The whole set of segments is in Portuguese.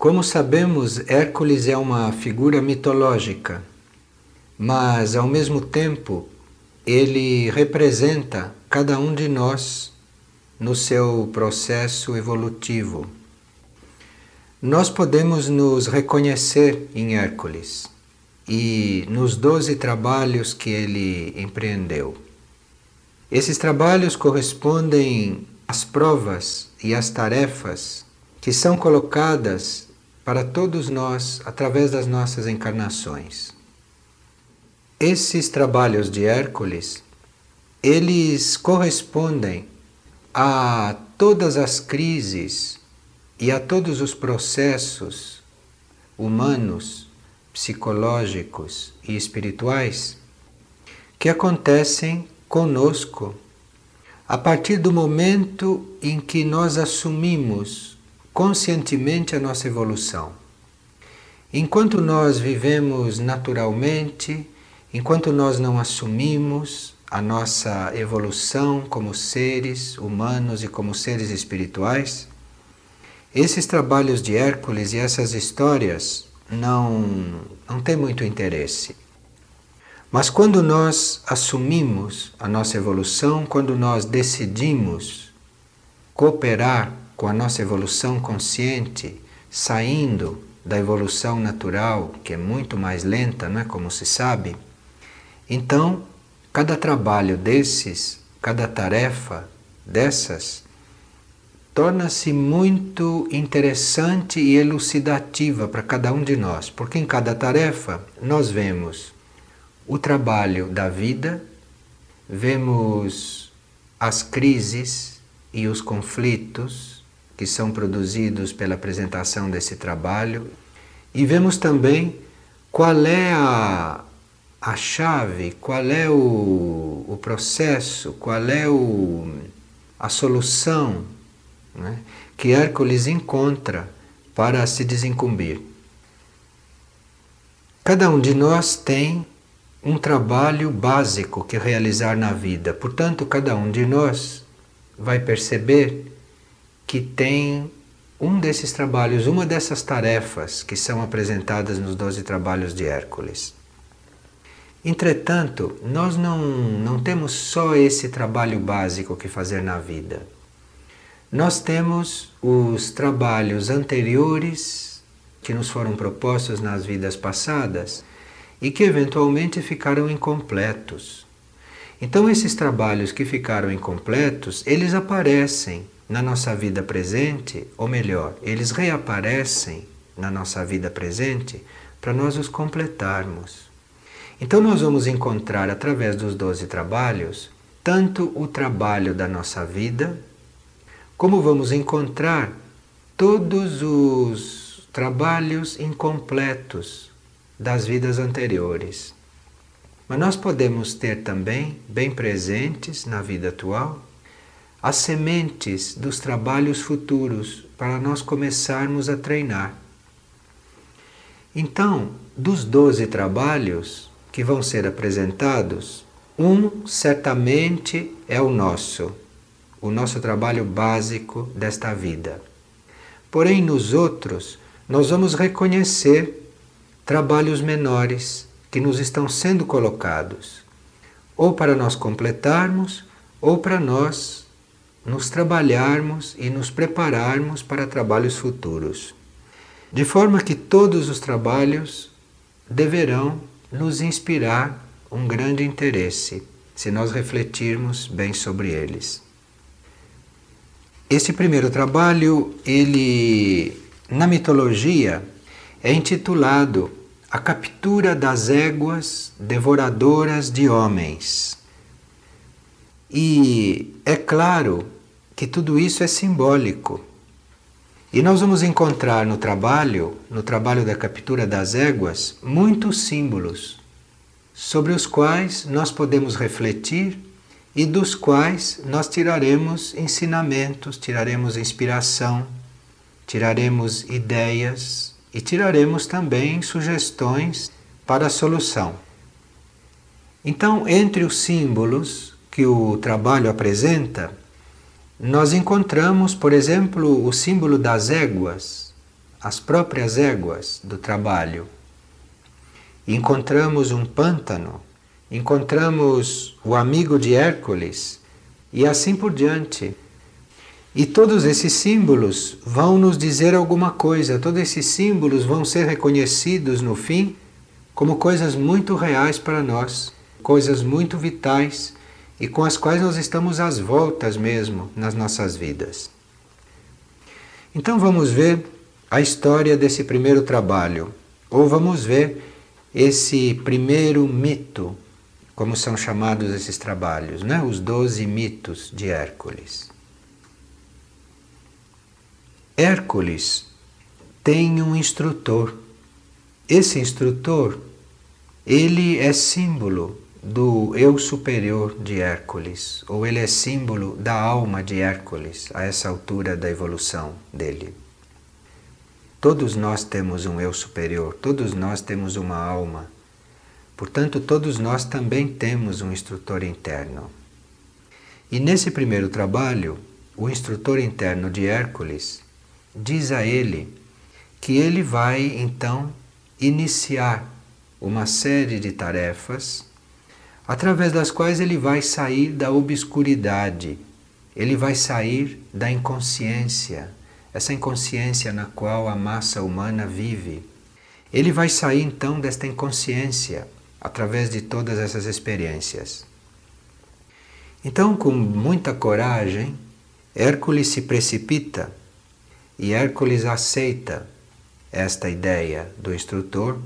Como sabemos, Hércules é uma figura mitológica, mas ao mesmo tempo ele representa cada um de nós no seu processo evolutivo. Nós podemos nos reconhecer em Hércules e nos doze trabalhos que ele empreendeu. Esses trabalhos correspondem às provas e às tarefas que são colocadas para todos nós através das nossas encarnações. Esses trabalhos de Hércules, eles correspondem a todas as crises e a todos os processos humanos, psicológicos e espirituais que acontecem conosco a partir do momento em que nós assumimos conscientemente a nossa evolução. Enquanto nós vivemos naturalmente, enquanto nós não assumimos a nossa evolução como seres humanos e como seres espirituais, esses trabalhos de Hércules e essas histórias não, não têm muito interesse. Mas quando nós assumimos a nossa evolução, quando nós decidimos cooperar com a nossa evolução consciente, saindo da evolução natural, que é muito mais lenta, não é como se sabe, então cada trabalho desses, cada tarefa dessas, torna-se muito interessante e elucidativa para cada um de nós, porque em cada tarefa nós vemos o trabalho da vida, vemos as crises e os conflitos, que são produzidos pela apresentação desse trabalho e vemos também qual é a, a chave, qual é o, o processo, qual é o, a solução né, que Hércules encontra para se desincumbir. Cada um de nós tem um trabalho básico que realizar na vida, portanto, cada um de nós vai perceber que tem um desses trabalhos, uma dessas tarefas que são apresentadas nos Doze Trabalhos de Hércules. Entretanto, nós não, não temos só esse trabalho básico que fazer na vida. Nós temos os trabalhos anteriores que nos foram propostos nas vidas passadas e que eventualmente ficaram incompletos. Então, esses trabalhos que ficaram incompletos, eles aparecem na nossa vida presente, ou melhor, eles reaparecem na nossa vida presente para nós os completarmos. Então, nós vamos encontrar através dos doze trabalhos tanto o trabalho da nossa vida, como vamos encontrar todos os trabalhos incompletos das vidas anteriores. Mas nós podemos ter também bem presentes na vida atual as sementes dos trabalhos futuros para nós começarmos a treinar. Então, dos doze trabalhos que vão ser apresentados, um certamente é o nosso, o nosso trabalho básico desta vida. Porém, nos outros, nós vamos reconhecer trabalhos menores que nos estão sendo colocados, ou para nós completarmos, ou para nós nos trabalharmos e nos prepararmos para trabalhos futuros. De forma que todos os trabalhos deverão nos inspirar um grande interesse, se nós refletirmos bem sobre eles. Esse primeiro trabalho, ele na mitologia é intitulado A captura das éguas devoradoras de homens. E é claro que tudo isso é simbólico. E nós vamos encontrar no trabalho, no trabalho da captura das éguas, muitos símbolos sobre os quais nós podemos refletir e dos quais nós tiraremos ensinamentos, tiraremos inspiração, tiraremos ideias e tiraremos também sugestões para a solução. Então, entre os símbolos que o trabalho apresenta, nós encontramos, por exemplo, o símbolo das éguas, as próprias éguas do trabalho. Encontramos um pântano, encontramos o amigo de Hércules e assim por diante. E todos esses símbolos vão nos dizer alguma coisa, todos esses símbolos vão ser reconhecidos no fim como coisas muito reais para nós, coisas muito vitais e com as quais nós estamos às voltas mesmo nas nossas vidas. Então vamos ver a história desse primeiro trabalho, ou vamos ver esse primeiro mito, como são chamados esses trabalhos, né? os doze mitos de Hércules. Hércules tem um instrutor. Esse instrutor, ele é símbolo do eu superior de Hércules, ou ele é símbolo da alma de Hércules a essa altura da evolução dele. Todos nós temos um eu superior, todos nós temos uma alma. Portanto, todos nós também temos um instrutor interno. E nesse primeiro trabalho, o instrutor interno de Hércules diz a ele que ele vai então iniciar uma série de tarefas através das quais ele vai sair da obscuridade, ele vai sair da inconsciência, essa inconsciência na qual a massa humana vive. Ele vai sair então desta inconsciência através de todas essas experiências. Então, com muita coragem, Hércules se precipita e Hércules aceita esta ideia do instrutor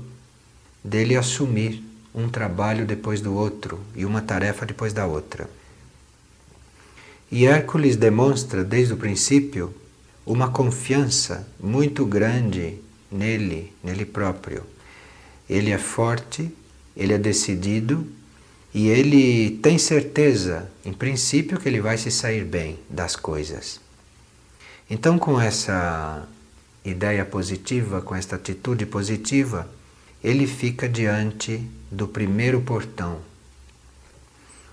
dele assumir um trabalho depois do outro e uma tarefa depois da outra. E Hércules demonstra desde o princípio uma confiança muito grande nele, nele próprio. Ele é forte, ele é decidido e ele tem certeza, em princípio, que ele vai se sair bem das coisas. Então, com essa ideia positiva, com esta atitude positiva, ele fica diante do primeiro portão.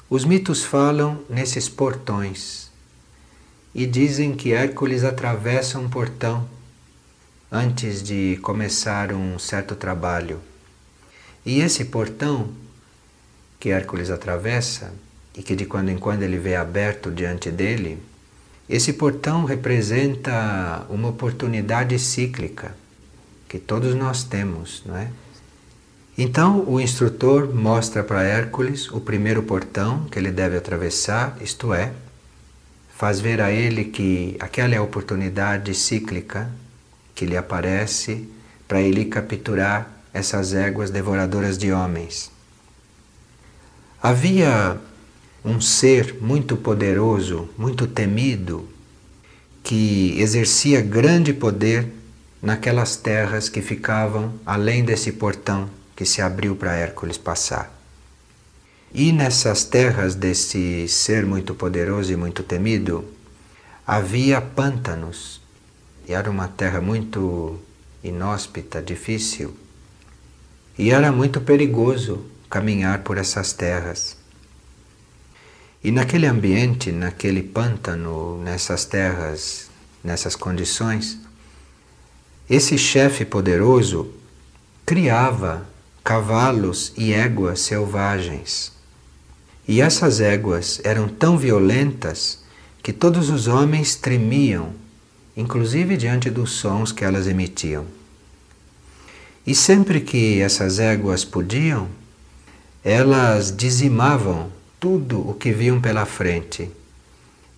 Os mitos falam nesses portões e dizem que Hércules atravessa um portão antes de começar um certo trabalho. E esse portão que Hércules atravessa e que de quando em quando ele vê aberto diante dele, esse portão representa uma oportunidade cíclica que todos nós temos, não é? Então o instrutor mostra para Hércules o primeiro portão que ele deve atravessar, isto é, faz ver a ele que aquela é a oportunidade cíclica que lhe aparece para ele capturar essas éguas devoradoras de homens. Havia um ser muito poderoso, muito temido, que exercia grande poder naquelas terras que ficavam além desse portão que se abriu para Hércules passar. E nessas terras desse ser muito poderoso e muito temido, havia pântanos. E era uma terra muito inóspita, difícil. E era muito perigoso caminhar por essas terras. E naquele ambiente, naquele pântano, nessas terras, nessas condições, esse chefe poderoso criava cavalos e éguas selvagens. E essas éguas eram tão violentas que todos os homens tremiam, inclusive diante dos sons que elas emitiam. E sempre que essas éguas podiam, elas dizimavam tudo o que viam pela frente.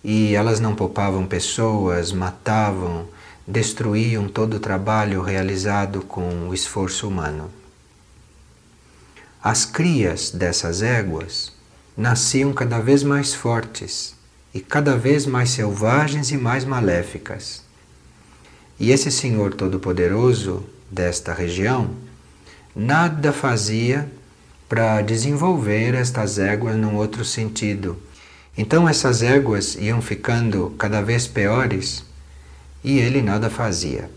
E elas não poupavam pessoas, matavam, destruíam todo o trabalho realizado com o esforço humano. As crias dessas éguas nasciam cada vez mais fortes e cada vez mais selvagens e mais maléficas. E esse Senhor Todo-Poderoso desta região nada fazia para desenvolver estas éguas num outro sentido. Então essas éguas iam ficando cada vez piores e ele nada fazia.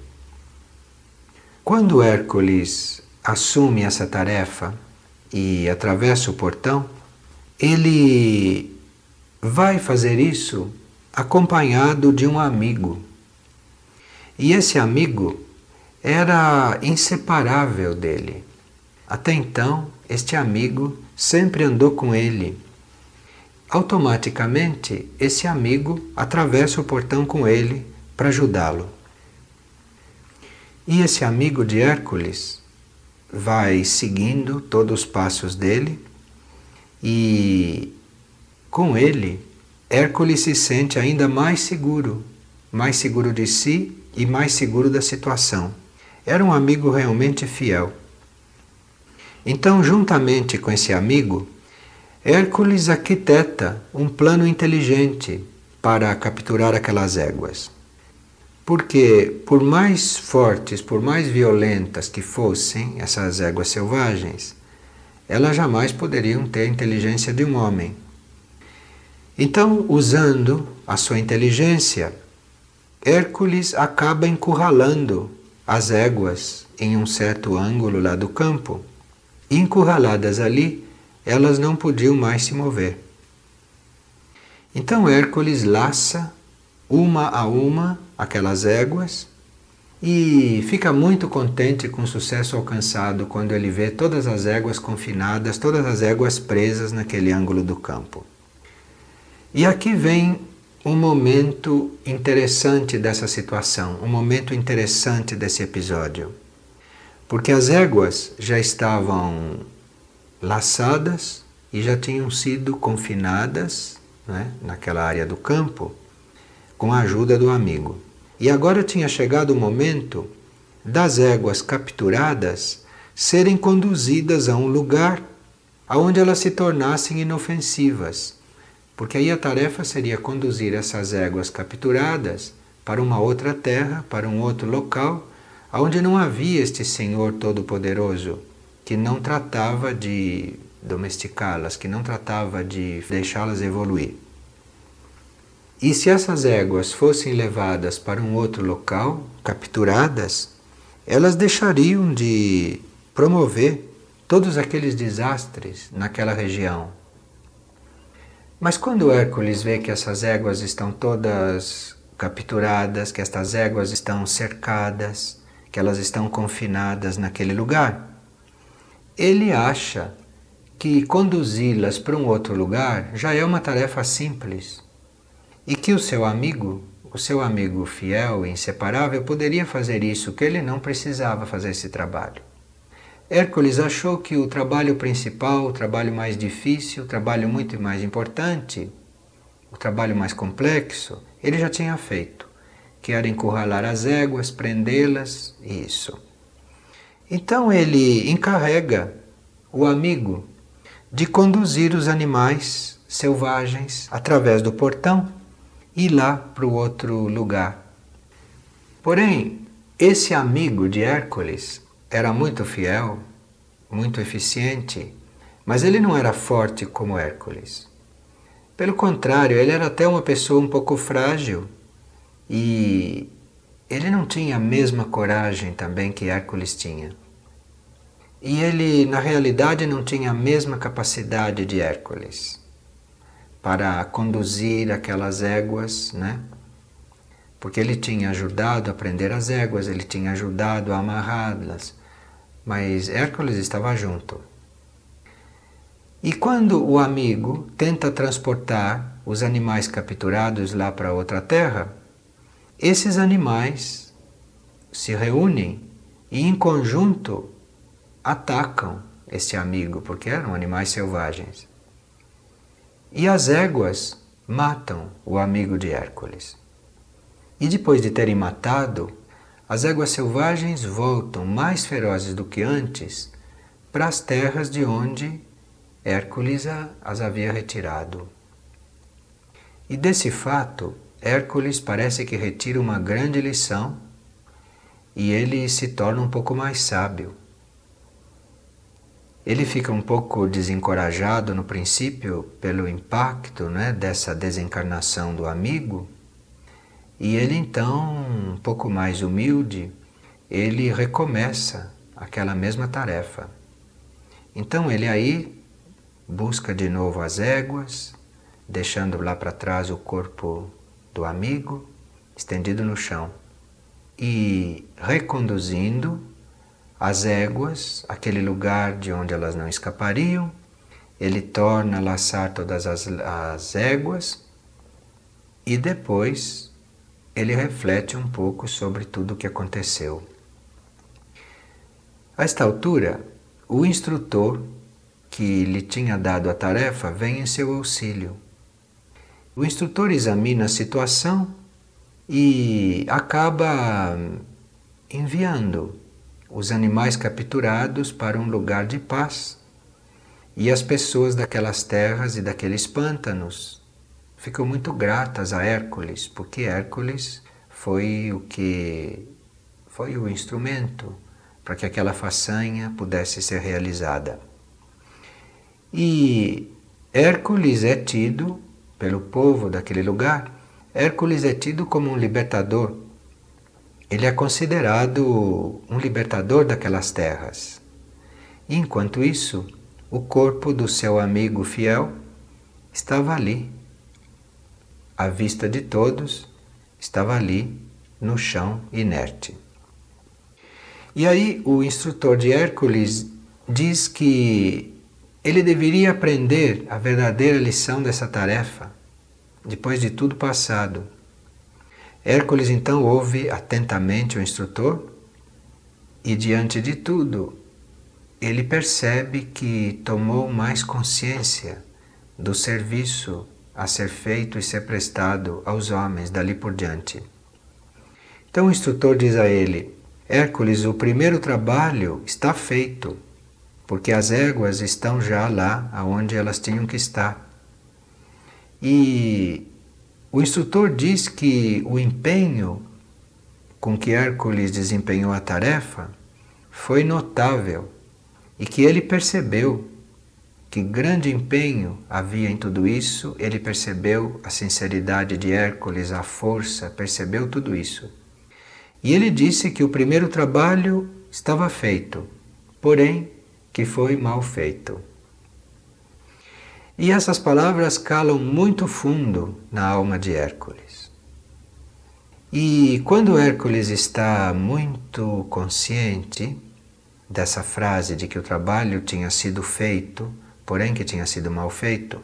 Quando Hércules assume essa tarefa, e atravessa o portão, ele vai fazer isso acompanhado de um amigo. E esse amigo era inseparável dele. Até então, este amigo sempre andou com ele. Automaticamente, esse amigo atravessa o portão com ele para ajudá-lo. E esse amigo de Hércules vai seguindo todos os passos dele e com ele Hércules se sente ainda mais seguro, mais seguro de si e mais seguro da situação. Era um amigo realmente fiel. Então, juntamente com esse amigo, Hércules arquiteta um plano inteligente para capturar aquelas éguas. Porque, por mais fortes, por mais violentas que fossem essas éguas selvagens, elas jamais poderiam ter a inteligência de um homem. Então, usando a sua inteligência, Hércules acaba encurralando as éguas em um certo ângulo lá do campo. E encurraladas ali, elas não podiam mais se mover. Então Hércules laça uma a uma aquelas éguas e fica muito contente com o sucesso alcançado quando ele vê todas as éguas confinadas, todas as éguas presas naquele ângulo do campo. E aqui vem um momento interessante dessa situação, um momento interessante desse episódio. Porque as éguas já estavam laçadas e já tinham sido confinadas né, naquela área do campo com a ajuda do amigo. E agora tinha chegado o momento das éguas capturadas serem conduzidas a um lugar aonde elas se tornassem inofensivas porque aí a tarefa seria conduzir essas éguas capturadas para uma outra terra, para um outro local, onde não havia este Senhor Todo-Poderoso, que não tratava de domesticá-las, que não tratava de deixá-las evoluir. E se essas éguas fossem levadas para um outro local, capturadas, elas deixariam de promover todos aqueles desastres naquela região, mas quando Hércules vê que essas éguas estão todas capturadas, que estas éguas estão cercadas, que elas estão confinadas naquele lugar, ele acha que conduzi-las para um outro lugar já é uma tarefa simples e que o seu amigo, o seu amigo fiel e inseparável, poderia fazer isso, que ele não precisava fazer esse trabalho. Hércules achou que o trabalho principal, o trabalho mais difícil, o trabalho muito mais importante, o trabalho mais complexo, ele já tinha feito, que era encurralar as éguas, prendê-las, isso. Então ele encarrega o amigo de conduzir os animais selvagens através do portão e lá para o outro lugar. Porém, esse amigo de Hércules era muito fiel, muito eficiente, mas ele não era forte como Hércules. Pelo contrário, ele era até uma pessoa um pouco frágil e ele não tinha a mesma coragem também que Hércules tinha. E ele, na realidade, não tinha a mesma capacidade de Hércules para conduzir aquelas éguas, né? Porque ele tinha ajudado a prender as éguas, ele tinha ajudado a amarrá-las, mas Hércules estava junto. E quando o amigo tenta transportar os animais capturados lá para outra terra, esses animais se reúnem e em conjunto atacam esse amigo, porque eram animais selvagens. E as éguas matam o amigo de Hércules. E depois de terem matado, as éguas selvagens voltam mais ferozes do que antes para as terras de onde Hércules as havia retirado. E desse fato, Hércules parece que retira uma grande lição e ele se torna um pouco mais sábio. Ele fica um pouco desencorajado no princípio pelo impacto né, dessa desencarnação do amigo e ele então, um pouco mais humilde, ele recomeça aquela mesma tarefa. Então ele aí busca de novo as éguas, deixando lá para trás o corpo do amigo estendido no chão. e reconduzindo as éguas àquele lugar de onde elas não escapariam. Ele torna a laçar todas as, as éguas e depois ele reflete um pouco sobre tudo o que aconteceu. A esta altura, o instrutor que lhe tinha dado a tarefa vem em seu auxílio. O instrutor examina a situação e acaba enviando os animais capturados para um lugar de paz. E as pessoas daquelas terras e daqueles pântanos ficam muito gratas a Hércules, porque Hércules foi o que foi o instrumento para que aquela façanha pudesse ser realizada. E Hércules é tido pelo povo daquele lugar, Hércules é tido como um libertador. Ele é considerado um libertador daquelas terras. E enquanto isso, o corpo do seu amigo fiel estava ali, à vista de todos, estava ali no chão inerte. E aí o instrutor de Hércules diz que ele deveria aprender a verdadeira lição dessa tarefa, depois de tudo passado. Hércules então ouve atentamente o instrutor e, diante de tudo, ele percebe que tomou mais consciência do serviço a ser feito e ser prestado aos homens dali por diante. Então o instrutor diz a ele: Hércules, o primeiro trabalho está feito porque as éguas estão já lá aonde elas tinham que estar. E o instrutor diz que o empenho com que Hércules desempenhou a tarefa foi notável e que ele percebeu que grande empenho havia em tudo isso, ele percebeu a sinceridade de Hércules, a força, percebeu tudo isso. E ele disse que o primeiro trabalho estava feito, porém que foi mal feito. E essas palavras calam muito fundo na alma de Hércules. E quando Hércules está muito consciente dessa frase de que o trabalho tinha sido feito, porém que tinha sido mal feito,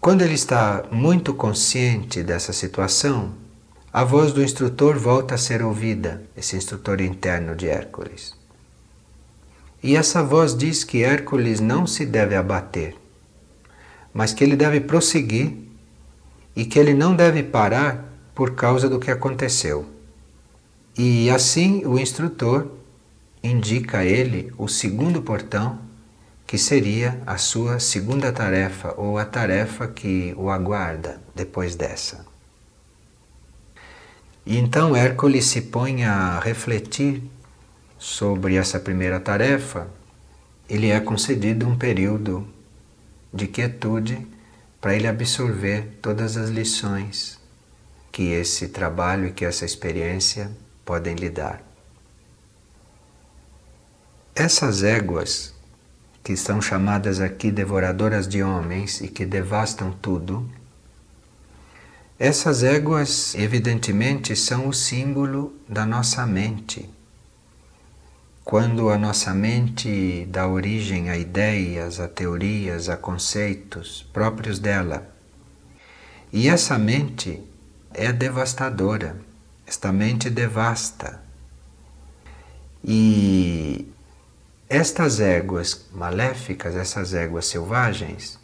quando ele está muito consciente dessa situação, a voz do instrutor volta a ser ouvida, esse instrutor interno de Hércules. E essa voz diz que Hércules não se deve abater, mas que ele deve prosseguir e que ele não deve parar por causa do que aconteceu. E assim o instrutor indica a ele o segundo portão, que seria a sua segunda tarefa ou a tarefa que o aguarda depois dessa. E então Hércules se põe a refletir sobre essa primeira tarefa, ele é concedido um período de quietude para ele absorver todas as lições que esse trabalho e que essa experiência podem lhe dar. Essas éguas, que são chamadas aqui devoradoras de homens e que devastam tudo, essas éguas, evidentemente, são o símbolo da nossa mente quando a nossa mente dá origem a ideias, a teorias, a conceitos próprios dela. E essa mente é devastadora, esta mente devasta. E estas éguas maléficas, essas éguas selvagens,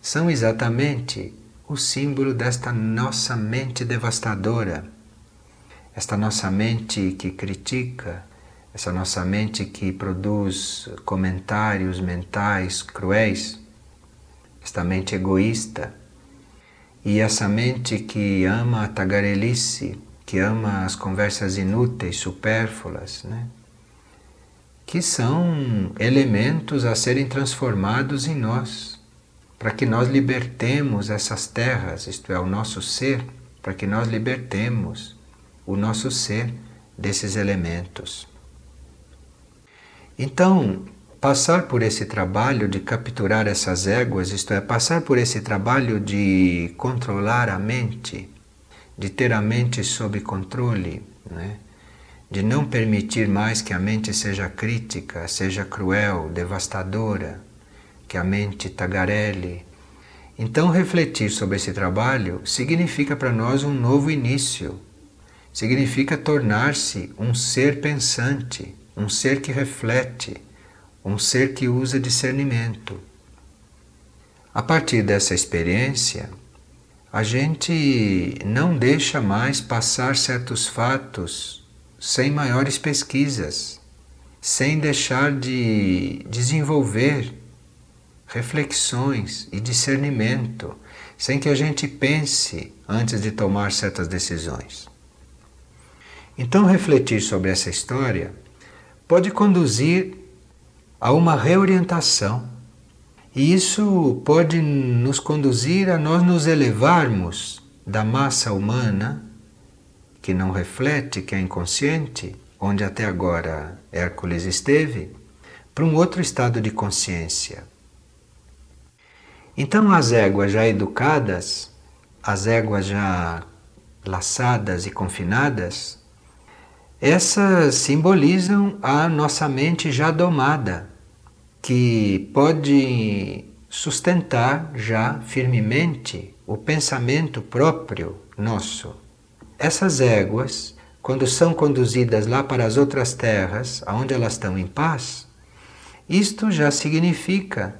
são exatamente o símbolo desta nossa mente devastadora, esta nossa mente que critica, essa nossa mente que produz comentários mentais cruéis, esta mente egoísta, e essa mente que ama a tagarelice, que ama as conversas inúteis, supérfluas, né? que são elementos a serem transformados em nós, para que nós libertemos essas terras, isto é, o nosso ser, para que nós libertemos o nosso ser desses elementos. Então, passar por esse trabalho de capturar essas éguas, isto é, passar por esse trabalho de controlar a mente, de ter a mente sob controle, né? de não permitir mais que a mente seja crítica, seja cruel, devastadora, que a mente tagarele. Então, refletir sobre esse trabalho significa para nós um novo início, significa tornar-se um ser pensante, um ser que reflete, um ser que usa discernimento. A partir dessa experiência, a gente não deixa mais passar certos fatos sem maiores pesquisas, sem deixar de desenvolver reflexões e discernimento, sem que a gente pense antes de tomar certas decisões. Então, refletir sobre essa história pode conduzir a uma reorientação e isso pode nos conduzir a nós nos elevarmos da massa humana, que não reflete, que é inconsciente, onde até agora Hércules esteve, para um outro estado de consciência. Então, as éguas já educadas, as éguas já laçadas e confinadas, essas simbolizam a nossa mente já domada que pode sustentar já firmemente o pensamento próprio nosso. Essas éguas, quando são conduzidas lá para as outras terras, onde elas estão em paz, isto já significa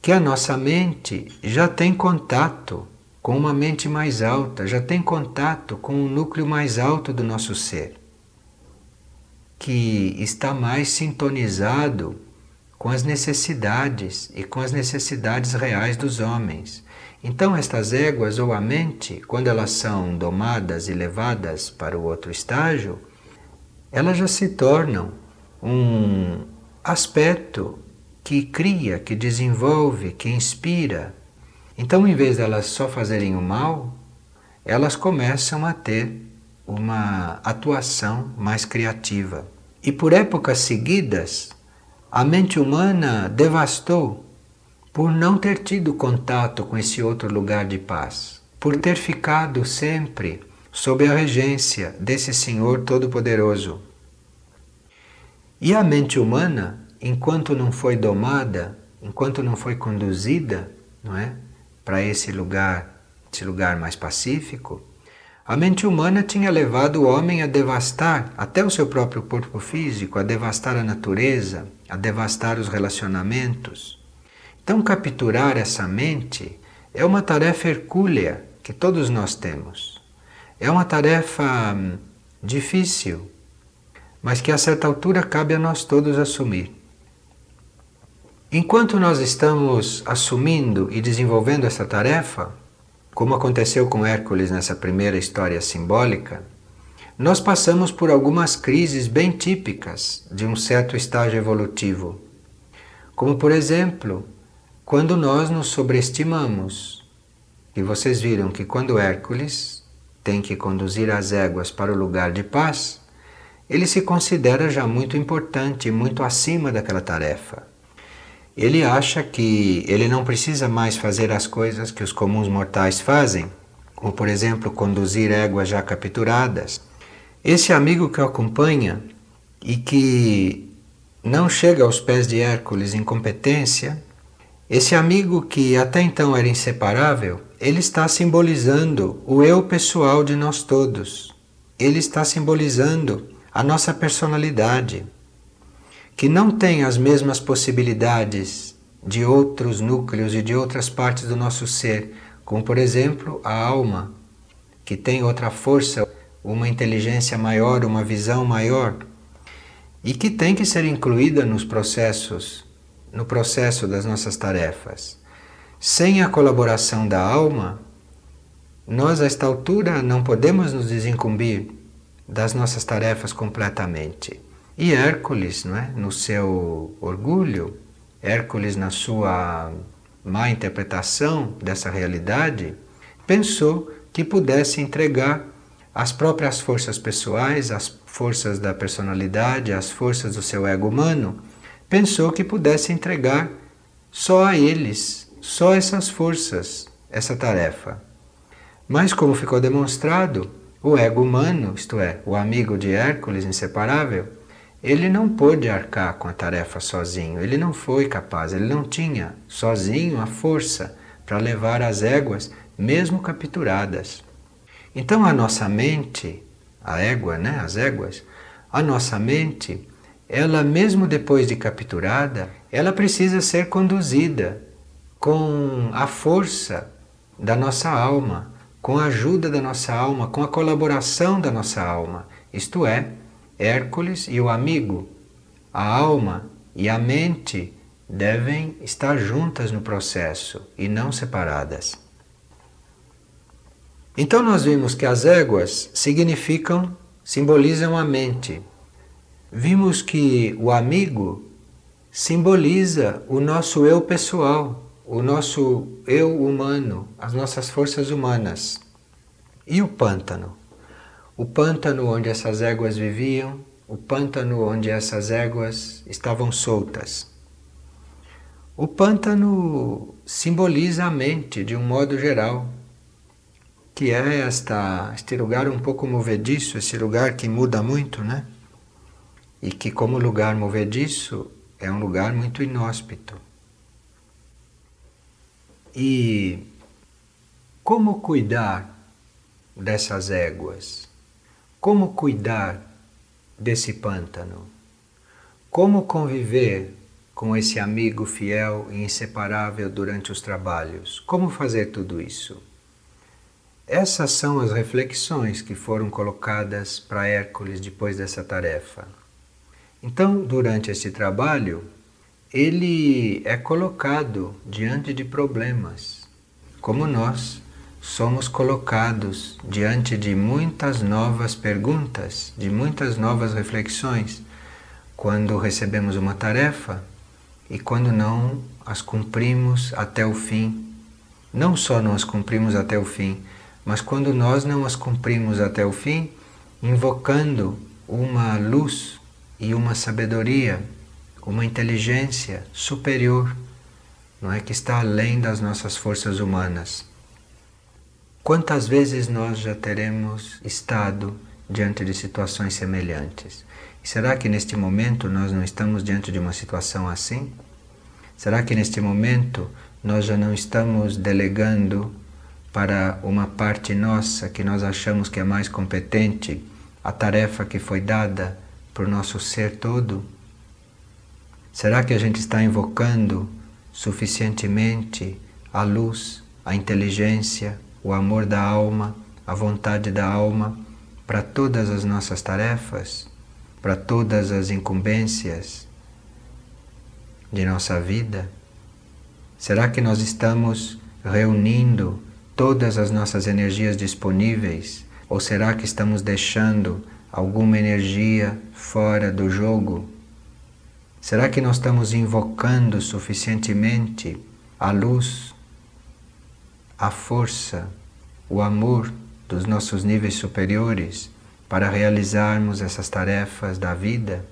que a nossa mente já tem contato com uma mente mais alta, já tem contato com o núcleo mais alto do nosso ser, que está mais sintonizado com as necessidades e com as necessidades reais dos homens. Então, estas éguas ou a mente, quando elas são domadas e levadas para o outro estágio, elas já se tornam um aspecto que cria, que desenvolve, que inspira. Então, em vez de elas só fazerem o mal, elas começam a ter uma atuação mais criativa. E por épocas seguidas, a mente humana devastou por não ter tido contato com esse outro lugar de paz, por ter ficado sempre sob a regência desse Senhor Todo-Poderoso. E a mente humana, enquanto não foi domada, enquanto não foi conduzida, não é, para esse lugar, esse lugar mais pacífico, a mente humana tinha levado o homem a devastar até o seu próprio corpo físico, a devastar a natureza, a devastar os relacionamentos. Então, capturar essa mente é uma tarefa hercúlea que todos nós temos. É uma tarefa hum, difícil, mas que a certa altura cabe a nós todos assumir. Enquanto nós estamos assumindo e desenvolvendo essa tarefa, como aconteceu com Hércules nessa primeira história simbólica, nós passamos por algumas crises bem típicas de um certo estágio evolutivo. Como, por exemplo, quando nós nos sobreestimamos. E vocês viram que quando Hércules tem que conduzir as éguas para o lugar de paz, ele se considera já muito importante, muito acima daquela tarefa. Ele acha que ele não precisa mais fazer as coisas que os comuns mortais fazem, como por exemplo conduzir éguas já capturadas. Esse amigo que o acompanha e que não chega aos pés de Hércules em competência, esse amigo que até então era inseparável, ele está simbolizando o eu pessoal de nós todos. Ele está simbolizando a nossa personalidade que não tem as mesmas possibilidades de outros núcleos e de outras partes do nosso ser, como por exemplo a alma, que tem outra força, uma inteligência maior, uma visão maior, e que tem que ser incluída nos processos, no processo das nossas tarefas. Sem a colaboração da alma, nós a esta altura não podemos nos desincumbir das nossas tarefas completamente. E Hércules, não é? no seu orgulho, Hércules, na sua má interpretação dessa realidade, pensou que pudesse entregar as próprias forças pessoais, as forças da personalidade, as forças do seu ego humano, pensou que pudesse entregar só a eles, só essas forças, essa tarefa. Mas, como ficou demonstrado, O ego humano, isto é, o amigo de Hércules inseparável, ele não pôde arcar com a tarefa sozinho, ele não foi capaz, ele não tinha sozinho a força para levar as éguas, mesmo capturadas. Então a nossa mente, a égua, né, as éguas, a nossa mente, ela mesmo depois de capturada, ela precisa ser conduzida com a força da nossa alma, com a ajuda da nossa alma, com a colaboração da nossa alma. Isto é, Hércules e o amigo, a alma e a mente devem estar juntas no processo e não separadas. Então nós vimos que as éguas significam, simbolizam a mente. Vimos que o amigo simboliza o nosso eu pessoal, o nosso eu humano, as nossas forças humanas. E o pântano? O pântano onde essas éguas viviam, o pântano onde essas éguas estavam soltas. O pântano simboliza a mente de um modo geral, que é esta, este lugar um pouco movediço, esse lugar que muda muito, né? E que, como lugar movediço, é um lugar muito inóspito. E como cuidar dessas éguas? Como cuidar desse pântano? Como conviver com esse amigo fiel e inseparável durante os trabalhos? Como fazer tudo isso? Essas são as reflexões que foram colocadas para Hércules depois dessa tarefa. Então, durante esse trabalho, ele é colocado diante de problemas, como nós somos colocados diante de muitas novas perguntas, de muitas novas reflexões, quando recebemos uma tarefa e quando não as cumprimos até o fim. Não só não as cumprimos até o fim, mas quando nós não as cumprimos até o fim, invocando uma luz e uma sabedoria uma inteligência superior, não é que está além das nossas forças humanas. Quantas vezes nós já teremos estado diante de situações semelhantes? Será que neste momento nós não estamos diante de uma situação assim? Será que neste momento nós já não estamos delegando para uma parte nossa que nós achamos que é mais competente a tarefa que foi dada por nosso ser todo? Será que a gente está invocando suficientemente a luz, a inteligência, o amor da alma, a vontade da alma para todas as nossas tarefas, para todas as incumbências de nossa vida? Será que nós estamos reunindo todas as nossas energias disponíveis? Ou será que estamos deixando alguma energia fora do jogo Será que nós estamos invocando suficientemente a luz, a força, o amor dos nossos níveis superiores para realizarmos essas tarefas da vida?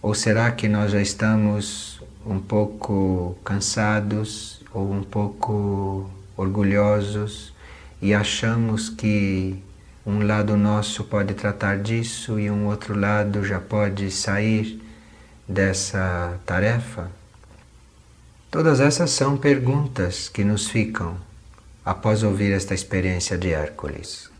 Ou será que nós já estamos um pouco cansados ou um pouco orgulhosos e achamos que um lado nosso pode tratar disso e um outro lado já pode sair dessa tarefa? Todas essas são perguntas que nos ficam após ouvir esta experiência de Hércules.